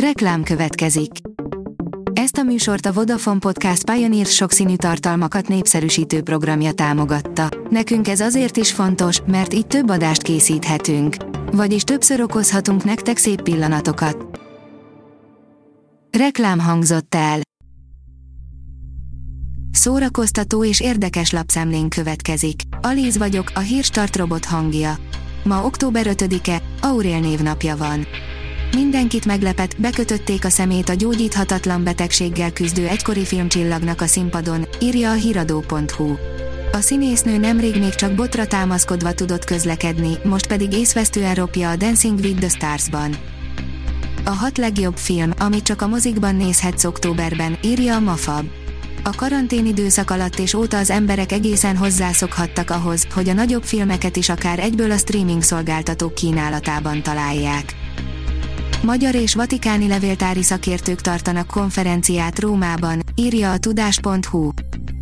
Reklám következik. Ezt a műsort a Vodafone Podcast Pioneer sokszínű tartalmakat népszerűsítő programja támogatta. Nekünk ez azért is fontos, mert így több adást készíthetünk. Vagyis többször okozhatunk nektek szép pillanatokat. Reklám hangzott el. Szórakoztató és érdekes lapszemlén következik. Alíz vagyok, a hírstart robot hangja. Ma október 5-e, Aurél névnapja van. Mindenkit meglepet, bekötötték a szemét a gyógyíthatatlan betegséggel küzdő egykori filmcsillagnak a színpadon, írja a hiradó.hu. A színésznő nemrég még csak botra támaszkodva tudott közlekedni, most pedig észvesztően ropja a Dancing with the Stars-ban. A hat legjobb film, amit csak a mozikban nézhetsz októberben, írja a Mafab. A karantén időszak alatt és óta az emberek egészen hozzászokhattak ahhoz, hogy a nagyobb filmeket is akár egyből a streaming szolgáltatók kínálatában találják. Magyar és vatikáni levéltári szakértők tartanak konferenciát Rómában, írja a tudás.hu.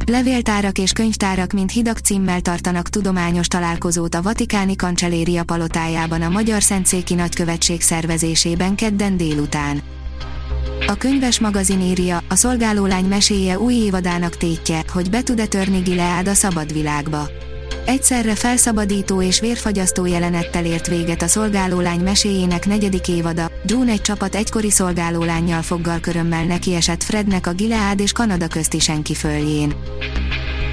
Levéltárak és könyvtárak mint hidak címmel tartanak tudományos találkozót a Vatikáni Kancseléria palotájában a Magyar Szentszéki Nagykövetség szervezésében kedden délután. A könyves magazin írja, a szolgálólány meséje új évadának tétje, hogy be tud-e törni Gileád a szabad világba. Egyszerre felszabadító és vérfagyasztó jelenettel ért véget a szolgálólány meséjének negyedik évada, June egy csapat egykori szolgálólányjal foggal körömmel nekiesett Frednek a Gileád és Kanada közti senki följén.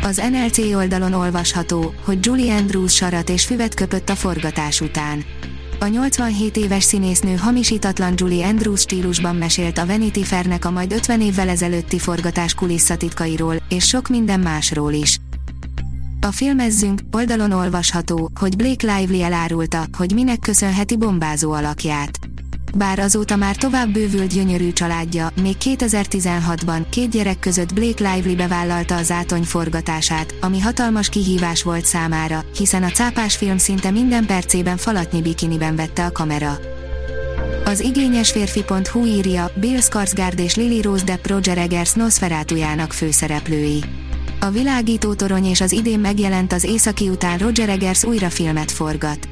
Az NLC oldalon olvasható, hogy Julie Andrews sarat és füvet köpött a forgatás után. A 87 éves színésznő hamisítatlan Julie Andrews stílusban mesélt a Vanity Fairnek a majd 50 évvel ezelőtti forgatás kulisszatitkairól, és sok minden másról is. A filmezzünk oldalon olvasható, hogy Blake Lively elárulta, hogy minek köszönheti bombázó alakját. Bár azóta már tovább bővült gyönyörű családja, még 2016-ban két gyerek között Blake Lively bevállalta az átony forgatását, ami hatalmas kihívás volt számára, hiszen a cápás film szinte minden percében falatnyi bikiniben vette a kamera. Az igényes férfi.hu írja, Bill Skarsgård és Lily Rose Depp Roger Eggers Nosferatujának főszereplői. A világító torony és az idén megjelent az északi után Roger Eggers újra filmet forgat.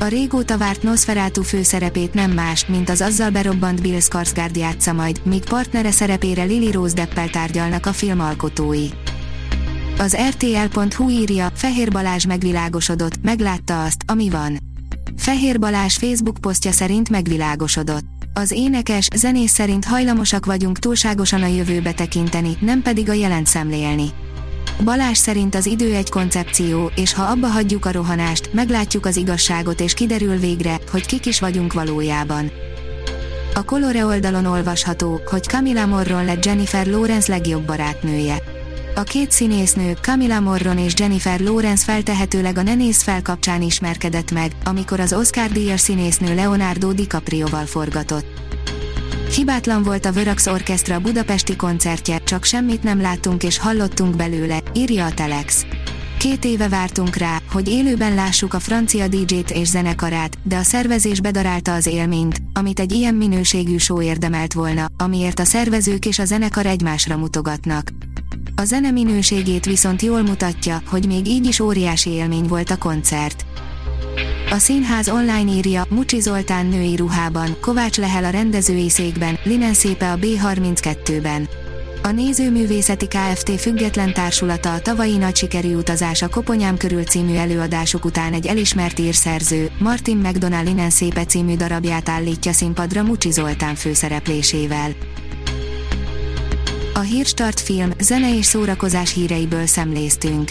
A régóta várt Nosferatu főszerepét nem más, mint az azzal berobbant Bill Skarsgård játsza majd, míg partnere szerepére Lily Rose Deppel tárgyalnak a film alkotói. Az RTL.hu írja, Fehér Balázs megvilágosodott, meglátta azt, ami van. Fehér Balázs Facebook posztja szerint megvilágosodott. Az énekes, zenész szerint hajlamosak vagyunk túlságosan a jövőbe tekinteni, nem pedig a jelent szemlélni. Balás szerint az idő egy koncepció, és ha abba hagyjuk a rohanást, meglátjuk az igazságot és kiderül végre, hogy kik is vagyunk valójában. A Colore oldalon olvasható, hogy Camila Morron lett Jennifer Lawrence legjobb barátnője. A két színésznő, Camila Morron és Jennifer Lawrence feltehetőleg a Nenész fel kapcsán ismerkedett meg, amikor az Oscar-díjas színésznő Leonardo DiCaprio-val forgatott. Hibátlan volt a Vörax Orchestra budapesti koncertje, csak semmit nem láttunk és hallottunk belőle, írja a Telex. Két éve vártunk rá, hogy élőben lássuk a francia DJ-t és zenekarát, de a szervezés bedarálta az élményt, amit egy ilyen minőségű show érdemelt volna, amiért a szervezők és a zenekar egymásra mutogatnak. A zene minőségét viszont jól mutatja, hogy még így is óriási élmény volt a koncert. A színház online írja, Mucsi Zoltán női ruhában, Kovács Lehel a rendezői székben, Linen Szépe a B32-ben. A Nézőművészeti Kft. független társulata a tavalyi nagy sikerű utazás a Koponyám körül című előadások után egy elismert írszerző, Martin McDonald Linen Szépe című darabját állítja színpadra Mucsi Zoltán főszereplésével. A Hírstart film, zene és szórakozás híreiből szemléztünk.